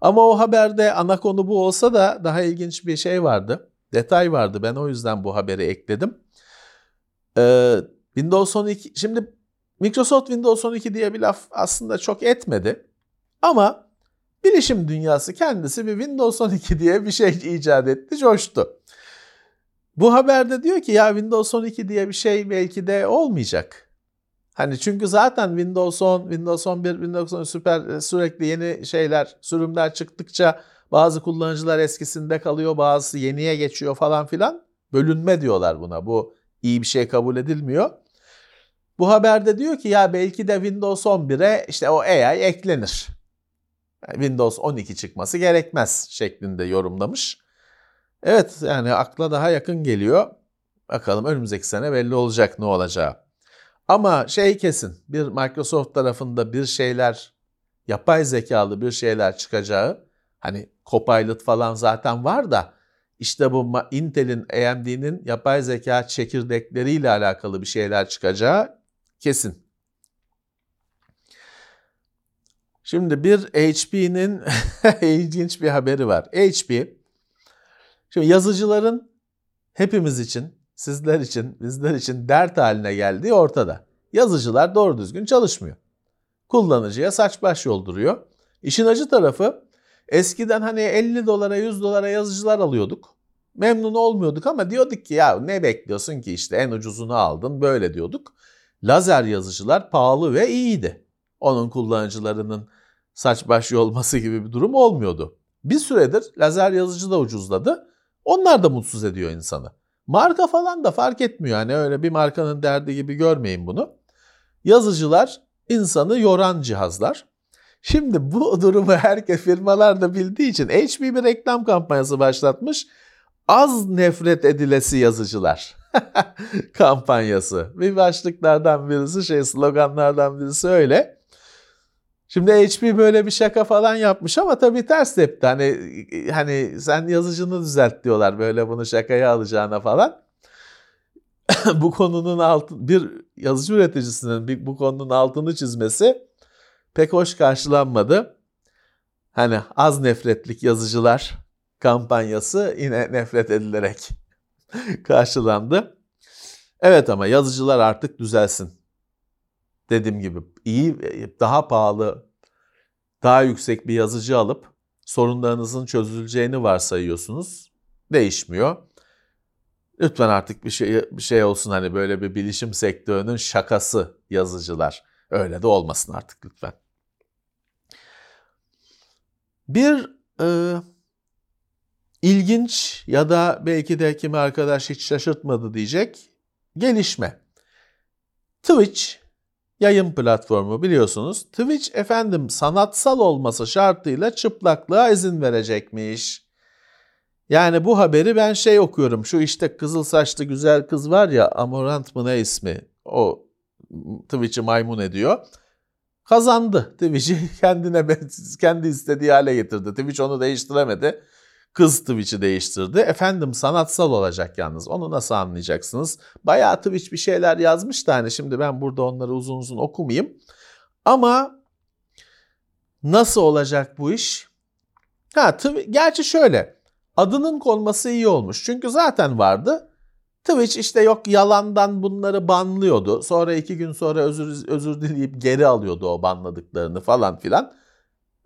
Ama o haberde ana konu bu olsa da daha ilginç bir şey vardı. Detay vardı. Ben o yüzden bu haberi ekledim. Ee, Windows 12 şimdi Microsoft Windows 12 diye bir laf aslında çok etmedi. Ama bilişim dünyası kendisi bir Windows 12 diye bir şey icat etti, coştu. Bu haberde diyor ki ya Windows 12 diye bir şey belki de olmayacak. Hani çünkü zaten Windows 10, Windows 11, Windows 10 süper e, sürekli yeni şeyler, sürümler çıktıkça bazı kullanıcılar eskisinde kalıyor, bazısı yeniye geçiyor falan filan. Bölünme diyorlar buna. Bu iyi bir şey kabul edilmiyor. Bu haberde diyor ki ya belki de Windows 11'e işte o AI eklenir. Windows 12 çıkması gerekmez şeklinde yorumlamış. Evet yani akla daha yakın geliyor. Bakalım önümüzdeki sene belli olacak ne olacağı. Ama şey kesin bir Microsoft tarafında bir şeyler yapay zekalı bir şeyler çıkacağı hani Copilot falan zaten var da işte bu Intel'in AMD'nin yapay zeka çekirdekleriyle alakalı bir şeyler çıkacağı kesin. Şimdi bir HP'nin ilginç bir haberi var. HP, şimdi yazıcıların hepimiz için sizler için, bizler için dert haline geldiği ortada. Yazıcılar doğru düzgün çalışmıyor. Kullanıcıya saç baş yolduruyor. İşin acı tarafı eskiden hani 50 dolara 100 dolara yazıcılar alıyorduk. Memnun olmuyorduk ama diyorduk ki ya ne bekliyorsun ki işte en ucuzunu aldın böyle diyorduk. Lazer yazıcılar pahalı ve iyiydi. Onun kullanıcılarının saç baş yolması gibi bir durum olmuyordu. Bir süredir lazer yazıcı da ucuzladı. Onlar da mutsuz ediyor insanı. Marka falan da fark etmiyor. Yani öyle bir markanın derdi gibi görmeyin bunu. Yazıcılar insanı yoran cihazlar. Şimdi bu durumu herkes firmalar da bildiği için HP bir reklam kampanyası başlatmış. Az nefret edilesi yazıcılar kampanyası. Bir başlıklardan birisi şey sloganlardan birisi öyle. Şimdi HP böyle bir şaka falan yapmış ama tabii ters tepti. Hani hani sen yazıcını düzelt diyorlar böyle bunu şakaya alacağına falan. bu konunun altı bir yazıcı üreticisinin bir, bu konunun altını çizmesi pek hoş karşılanmadı. Hani az nefretlik yazıcılar kampanyası yine nefret edilerek karşılandı. Evet ama yazıcılar artık düzelsin dediğim gibi iyi, daha pahalı, daha yüksek bir yazıcı alıp sorunlarınızın çözüleceğini varsayıyorsunuz. Değişmiyor. Lütfen artık bir şey bir şey olsun hani böyle bir bilişim sektörünün şakası yazıcılar. Öyle de olmasın artık lütfen. Bir e, ilginç ya da belki de kimi arkadaş hiç şaşırtmadı diyecek gelişme. Twitch yayın platformu biliyorsunuz. Twitch efendim sanatsal olması şartıyla çıplaklığa izin verecekmiş. Yani bu haberi ben şey okuyorum. Şu işte kızıl saçlı güzel kız var ya Amorant mı ne ismi? O Twitch'i maymun ediyor. Kazandı. Twitch'i kendine kendi istediği hale getirdi. Twitch onu değiştiremedi. Kız Twitch'i değiştirdi. Efendim sanatsal olacak yalnız. Onu nasıl anlayacaksınız? Bayağı Twitch bir şeyler yazmış da hani şimdi ben burada onları uzun uzun okumayayım. Ama nasıl olacak bu iş? Ha, gerçi şöyle. Adının konması iyi olmuş. Çünkü zaten vardı. Twitch işte yok yalandan bunları banlıyordu. Sonra iki gün sonra özür, özür dileyip geri alıyordu o banladıklarını falan filan.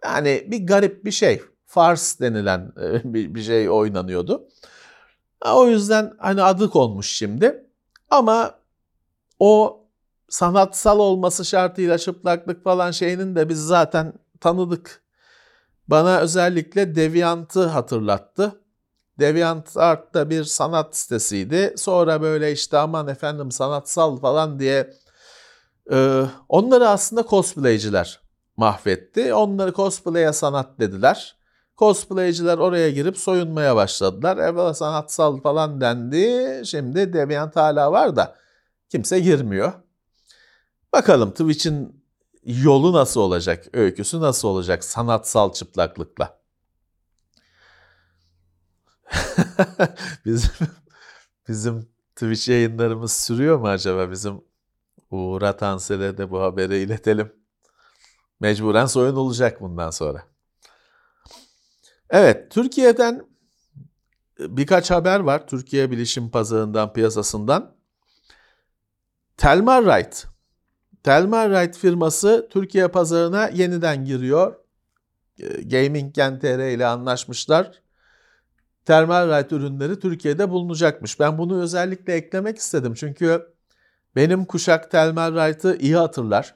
yani bir garip bir şey. Fars denilen e, bir, şey oynanıyordu. O yüzden hani adı konmuş şimdi. Ama o sanatsal olması şartıyla çıplaklık falan şeyinin de biz zaten tanıdık. Bana özellikle Deviant'ı hatırlattı. Deviant Art da bir sanat sitesiydi. Sonra böyle işte aman efendim sanatsal falan diye e, onları aslında cosplayciler mahvetti. Onları cosplay'e sanat dediler. Cosplayciler oraya girip soyunmaya başladılar. Evet sanatsal falan dendi. Şimdi Deviant hala var da kimse girmiyor. Bakalım Twitch'in yolu nasıl olacak, öyküsü nasıl olacak sanatsal çıplaklıkla. bizim bizim Twitch yayınlarımız sürüyor mu acaba? Bizim Uğur Atansel'e de bu haberi iletelim. Mecburen soyun olacak bundan sonra. Evet, Türkiye'den birkaç haber var. Türkiye Bilişim Pazarından, piyasasından. Telmarrite. Telmarrite firması Türkiye pazarına yeniden giriyor. Gaming Gen TR ile anlaşmışlar. Telmarrite ürünleri Türkiye'de bulunacakmış. Ben bunu özellikle eklemek istedim. Çünkü benim kuşak Telmarrite'ı iyi hatırlar.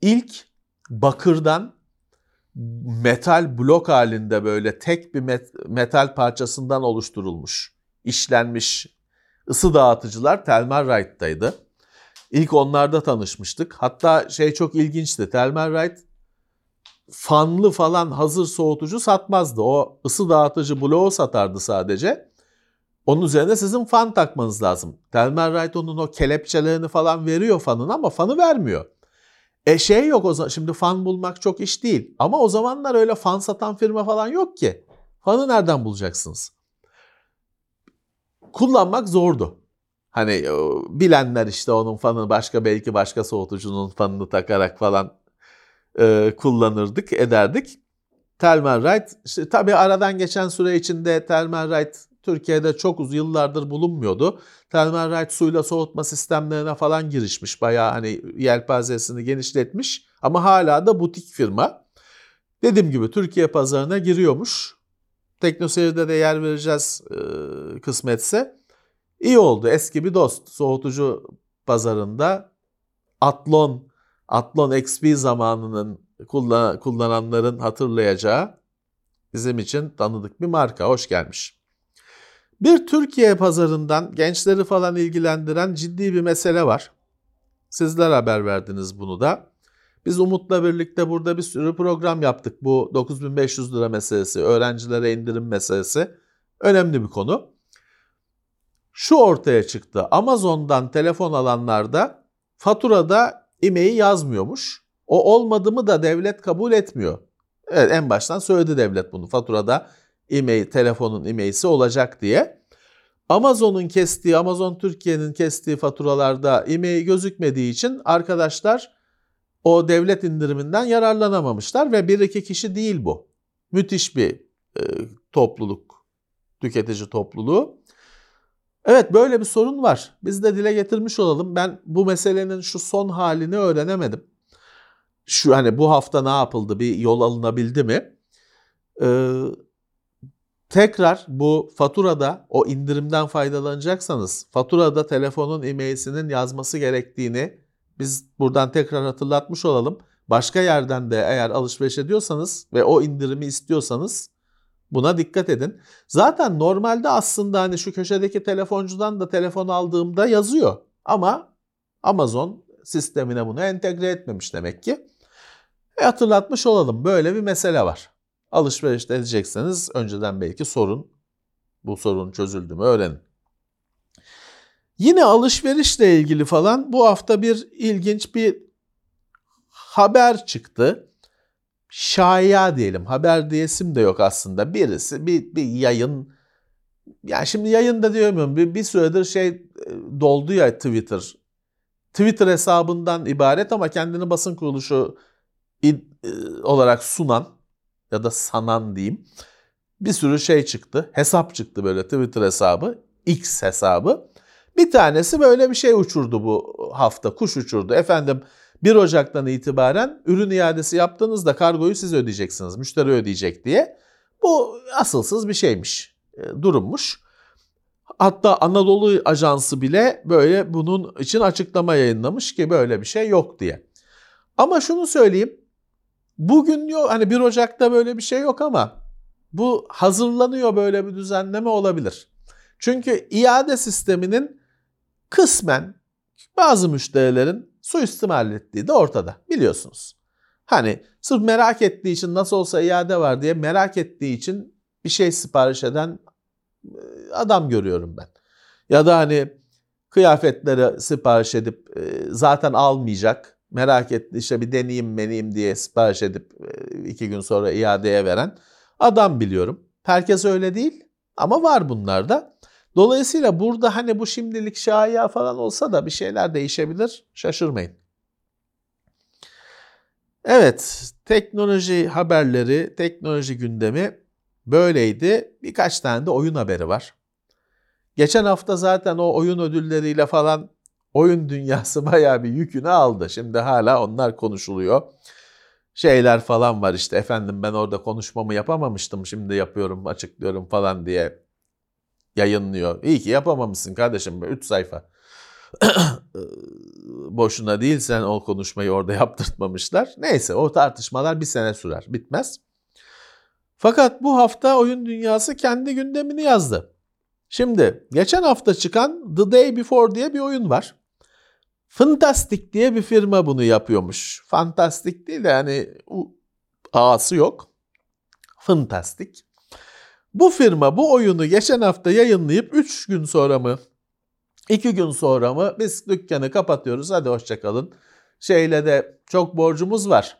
İlk bakırdan metal blok halinde böyle tek bir met- metal parçasından oluşturulmuş, işlenmiş ısı dağıtıcılar Telmarrite'daydı. İlk onlarda tanışmıştık. Hatta şey çok ilginçti. Telmarrite fanlı falan hazır soğutucu satmazdı. O ısı dağıtıcı bloğu satardı sadece. Onun üzerine sizin fan takmanız lazım. Telmarrite onun o kelepçelerini falan veriyor fanın ama fanı vermiyor. E şey yok o zaman. Şimdi fan bulmak çok iş değil. Ama o zamanlar öyle fan satan firma falan yok ki. Fanı nereden bulacaksınız? Kullanmak zordu. Hani e, bilenler işte onun fanı başka belki başka soğutucunun fanını takarak falan e, kullanırdık, ederdik. Telmarrite, işte, tabii aradan geçen süre içinde Telmarrite Türkiye'de çok uzun yıllardır bulunmuyordu. Telmarrite suyla soğutma sistemlerine falan girişmiş. Bayağı hani yelpazesini genişletmiş ama hala da butik firma. Dediğim gibi Türkiye pazarına giriyormuş. Teknoseyir'de de yer vereceğiz e, kısmetse. İyi oldu. Eski bir dost. Soğutucu pazarında Atlon, Atlon XP zamanının kullan, kullananların hatırlayacağı bizim için tanıdık bir marka. Hoş gelmiş. Bir Türkiye pazarından gençleri falan ilgilendiren ciddi bir mesele var. Sizler haber verdiniz bunu da. Biz Umut'la birlikte burada bir sürü program yaptık. Bu 9500 lira meselesi, öğrencilere indirim meselesi önemli bir konu. Şu ortaya çıktı. Amazon'dan telefon alanlarda faturada e-mail yazmıyormuş. O olmadı mı da devlet kabul etmiyor. Evet en baştan söyledi devlet bunu. Faturada e-mail, telefonun e-mail'si olacak diye. Amazon'un kestiği, Amazon Türkiye'nin kestiği faturalarda e-mail gözükmediği için arkadaşlar o devlet indiriminden yararlanamamışlar ve bir iki kişi değil bu. Müthiş bir e, topluluk, tüketici topluluğu. Evet böyle bir sorun var. Biz de dile getirmiş olalım. Ben bu meselenin şu son halini öğrenemedim. Şu hani bu hafta ne yapıldı? Bir yol alınabildi mi? Ee, tekrar bu faturada o indirimden faydalanacaksanız faturada telefonun e-mail'sinin yazması gerektiğini biz buradan tekrar hatırlatmış olalım. Başka yerden de eğer alışveriş ediyorsanız ve o indirimi istiyorsanız buna dikkat edin. Zaten normalde aslında hani şu köşedeki telefoncudan da telefon aldığımda yazıyor. Ama Amazon sistemine bunu entegre etmemiş demek ki. E hatırlatmış olalım. Böyle bir mesele var. Alışveriş edecekseniz önceden belki sorun. Bu sorun çözüldü mü öğrenin. Yine alışverişle ilgili falan bu hafta bir ilginç bir haber çıktı. Şaya diyelim. Haber diyesim de yok aslında. Birisi bir, bir yayın yani şimdi yayında diyemiyorum. Bir, bir süredir şey e, doldu ya Twitter. Twitter hesabından ibaret ama kendini basın kuruluşu e, olarak sunan ya da sanan diyeyim. Bir sürü şey çıktı. Hesap çıktı böyle Twitter hesabı. X hesabı. Bir tanesi böyle bir şey uçurdu bu hafta. Kuş uçurdu. Efendim 1 Ocak'tan itibaren ürün iadesi yaptığınızda kargoyu siz ödeyeceksiniz. Müşteri ödeyecek diye. Bu asılsız bir şeymiş, e, durummuş. Hatta Anadolu Ajansı bile böyle bunun için açıklama yayınlamış ki böyle bir şey yok diye. Ama şunu söyleyeyim. Bugün yok hani 1 Ocak'ta böyle bir şey yok ama bu hazırlanıyor böyle bir düzenleme olabilir. Çünkü iade sisteminin kısmen bazı müşterilerin suistimal ettiği de ortada biliyorsunuz. Hani sırf merak ettiği için nasıl olsa iade var diye merak ettiği için bir şey sipariş eden e, adam görüyorum ben. Ya da hani kıyafetleri sipariş edip e, zaten almayacak. Merak etti işte bir deneyeyim meneyim diye sipariş edip e, iki gün sonra iadeye veren adam biliyorum. Herkes öyle değil ama var bunlar da. Dolayısıyla burada hani bu şimdilik şaya falan olsa da bir şeyler değişebilir. Şaşırmayın. Evet, teknoloji haberleri, teknoloji gündemi böyleydi. Birkaç tane de oyun haberi var. Geçen hafta zaten o oyun ödülleriyle falan oyun dünyası bayağı bir yükünü aldı. Şimdi hala onlar konuşuluyor. Şeyler falan var işte efendim ben orada konuşmamı yapamamıştım şimdi yapıyorum açıklıyorum falan diye yayınlıyor. İyi ki yapamamışsın kardeşim 3 sayfa. Boşuna değil sen o konuşmayı orada yaptırtmamışlar. Neyse o tartışmalar bir sene sürer bitmez. Fakat bu hafta oyun dünyası kendi gündemini yazdı. Şimdi geçen hafta çıkan The Day Before diye bir oyun var. Fantastic diye bir firma bunu yapıyormuş. Fantastic değil de yani A'sı yok. Fantastic. Bu firma bu oyunu geçen hafta yayınlayıp 3 gün sonra mı 2 gün sonra mı biz dükkanı kapatıyoruz hadi hoşçakalın. Şeyle de çok borcumuz var.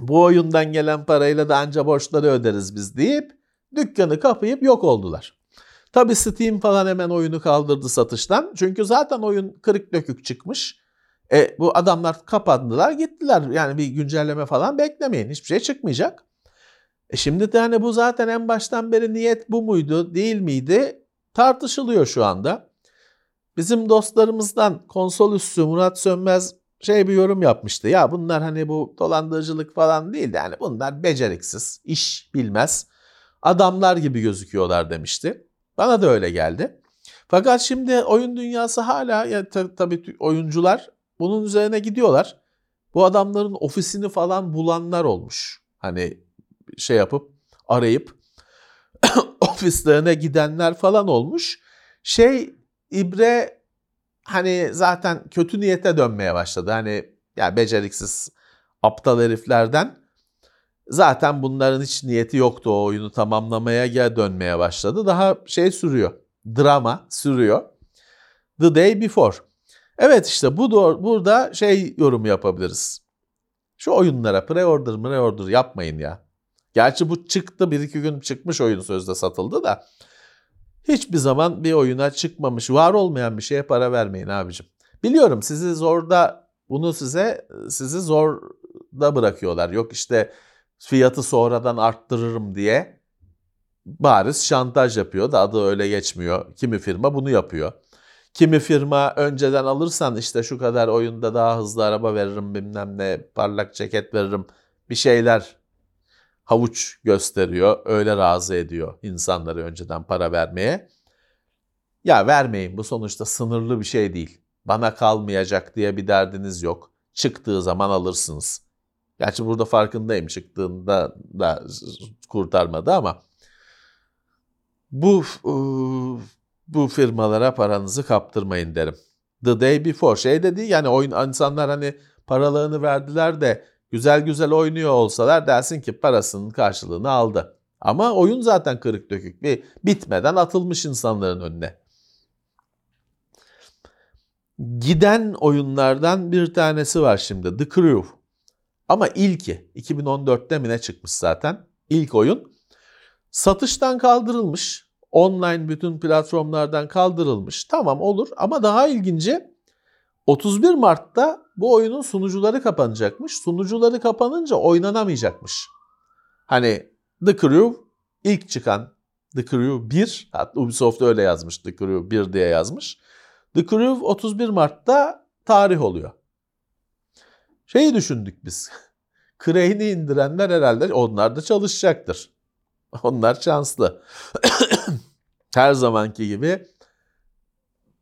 Bu oyundan gelen parayla da anca borçları öderiz biz deyip dükkanı kapayıp yok oldular. Tabi Steam falan hemen oyunu kaldırdı satıştan. Çünkü zaten oyun kırık dökük çıkmış. E, bu adamlar kapandılar gittiler. Yani bir güncelleme falan beklemeyin. Hiçbir şey çıkmayacak. E şimdi de hani bu zaten en baştan beri niyet bu muydu değil miydi tartışılıyor şu anda. Bizim dostlarımızdan konsol üssü Murat Sönmez şey bir yorum yapmıştı. Ya bunlar hani bu dolandırıcılık falan değil de yani bunlar beceriksiz, iş bilmez adamlar gibi gözüküyorlar demişti. Bana da öyle geldi. Fakat şimdi oyun dünyası hala ya tabii oyuncular bunun üzerine gidiyorlar. Bu adamların ofisini falan bulanlar olmuş. Hani şey yapıp arayıp ofislerine gidenler falan olmuş. Şey ibre hani zaten kötü niyete dönmeye başladı. Hani ya yani beceriksiz aptal heriflerden zaten bunların hiç niyeti yoktu o oyunu tamamlamaya gel dönmeye başladı. Daha şey sürüyor. Drama sürüyor. The Day Before. Evet işte bu burada şey yorum yapabiliriz. Şu oyunlara pre-order pre-order yapmayın ya. Gerçi bu çıktı bir iki gün çıkmış oyun sözde satıldı da. Hiçbir zaman bir oyuna çıkmamış, var olmayan bir şeye para vermeyin abicim. Biliyorum sizi zorda bunu size sizi zorda bırakıyorlar. Yok işte fiyatı sonradan arttırırım diye bariz şantaj yapıyor da adı öyle geçmiyor. Kimi firma bunu yapıyor. Kimi firma önceden alırsan işte şu kadar oyunda daha hızlı araba veririm bilmem ne parlak ceket veririm bir şeyler havuç gösteriyor. Öyle razı ediyor insanları önceden para vermeye. Ya vermeyin bu sonuçta sınırlı bir şey değil. Bana kalmayacak diye bir derdiniz yok. Çıktığı zaman alırsınız. Gerçi burada farkındayım çıktığında da kurtarmadı ama bu bu firmalara paranızı kaptırmayın derim. The day before şey dedi yani oyun insanlar hani paralarını verdiler de güzel güzel oynuyor olsalar dersin ki parasının karşılığını aldı. Ama oyun zaten kırık dökük bir bitmeden atılmış insanların önüne. Giden oyunlardan bir tanesi var şimdi The Crew. Ama ilki 2014'te mi ne çıkmış zaten? İlk oyun. Satıştan kaldırılmış. Online bütün platformlardan kaldırılmış. Tamam olur ama daha ilginci 31 Mart'ta bu oyunun sunucuları kapanacakmış. Sunucuları kapanınca oynanamayacakmış. Hani The Crew ilk çıkan The Crew 1, hatta Ubisoft öyle yazmış The Crew 1 diye yazmış. The Crew 31 Mart'ta tarih oluyor. Şeyi düşündük biz. Crane'i indirenler herhalde onlar da çalışacaktır. Onlar şanslı. Her zamanki gibi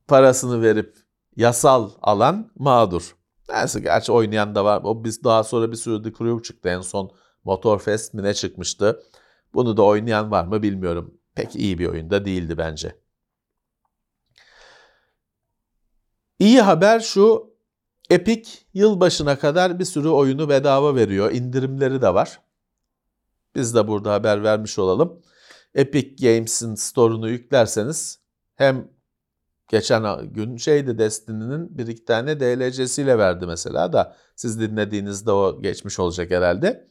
parasını verip yasal alan mağdur. Neyse gerçi oynayan da var. O biz daha sonra bir sürü The çıktı. En son Motorfest mi ne çıkmıştı. Bunu da oynayan var mı bilmiyorum. Pek iyi bir oyunda değildi bence. İyi haber şu. Epic yılbaşına kadar bir sürü oyunu bedava veriyor. İndirimleri de var. Biz de burada haber vermiş olalım. Epic Games'in store'unu yüklerseniz hem geçen gün şeydi Destiny'nin bir iki tane DLC'siyle verdi mesela da siz dinlediğinizde o geçmiş olacak herhalde.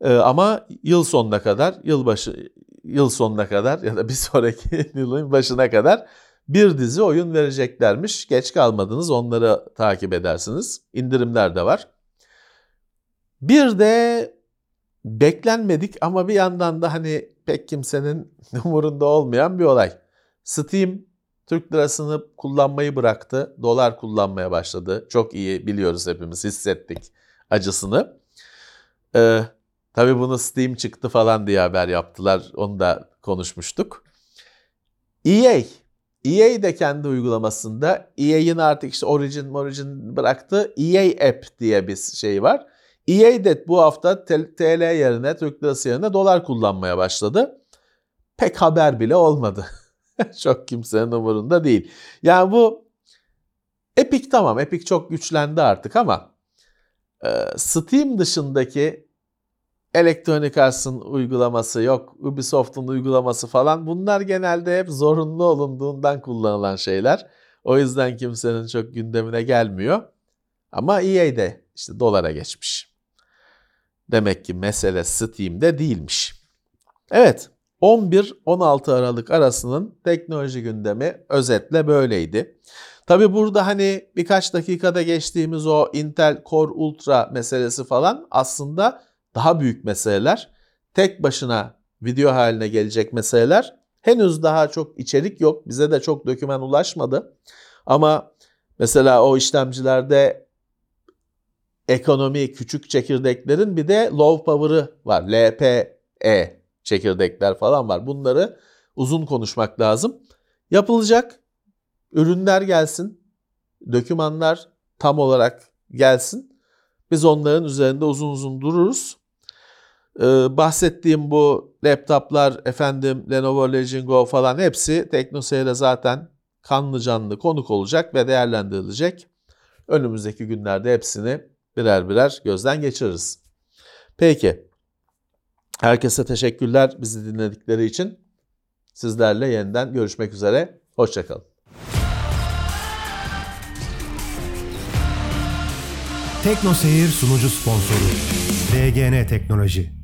Ee, ama yıl sonuna kadar, yılbaşı yıl sonuna kadar ya da bir sonraki yılın başına kadar bir dizi oyun vereceklermiş. Geç kalmadınız onları takip edersiniz. İndirimler de var. Bir de beklenmedik ama bir yandan da hani pek kimsenin umurunda olmayan bir olay. Steam Türk lirasını kullanmayı bıraktı. Dolar kullanmaya başladı. Çok iyi biliyoruz hepimiz hissettik acısını. Ee, tabii bunu Steam çıktı falan diye haber yaptılar. Onu da konuşmuştuk. EA EA de kendi uygulamasında EA'in artık işte Origin Origin bıraktı. EA App diye bir şey var. EA de bu hafta TL yerine Türk lirası yerine dolar kullanmaya başladı. Pek haber bile olmadı. çok kimsenin umurunda değil. Yani bu Epic tamam Epic çok güçlendi artık ama Steam dışındaki Electronic Arts'ın uygulaması yok, Ubisoft'un uygulaması falan bunlar genelde hep zorunlu olunduğundan kullanılan şeyler. O yüzden kimsenin çok gündemine gelmiyor. Ama EA de işte dolara geçmiş. Demek ki mesele Steam'de değilmiş. Evet, 11-16 Aralık arasının teknoloji gündemi özetle böyleydi. Tabi burada hani birkaç dakikada geçtiğimiz o Intel Core Ultra meselesi falan aslında daha büyük meseleler. Tek başına video haline gelecek meseleler. Henüz daha çok içerik yok. Bize de çok döküman ulaşmadı. Ama mesela o işlemcilerde ekonomi küçük çekirdeklerin bir de low power'ı var. LPE çekirdekler falan var. Bunları uzun konuşmak lazım. Yapılacak ürünler gelsin. Dokümanlar tam olarak gelsin. Biz onların üzerinde uzun uzun dururuz. Ee, bahsettiğim bu laptoplar, efendim Lenovo Legion Go falan hepsi TeknoSeyir'e zaten kanlı canlı konuk olacak ve değerlendirilecek. Önümüzdeki günlerde hepsini birer birer gözden geçiririz. Peki. Herkese teşekkürler bizi dinledikleri için. Sizlerle yeniden görüşmek üzere. Hoşçakalın. Tekno Seyir sunucu sponsoru DGN Teknoloji.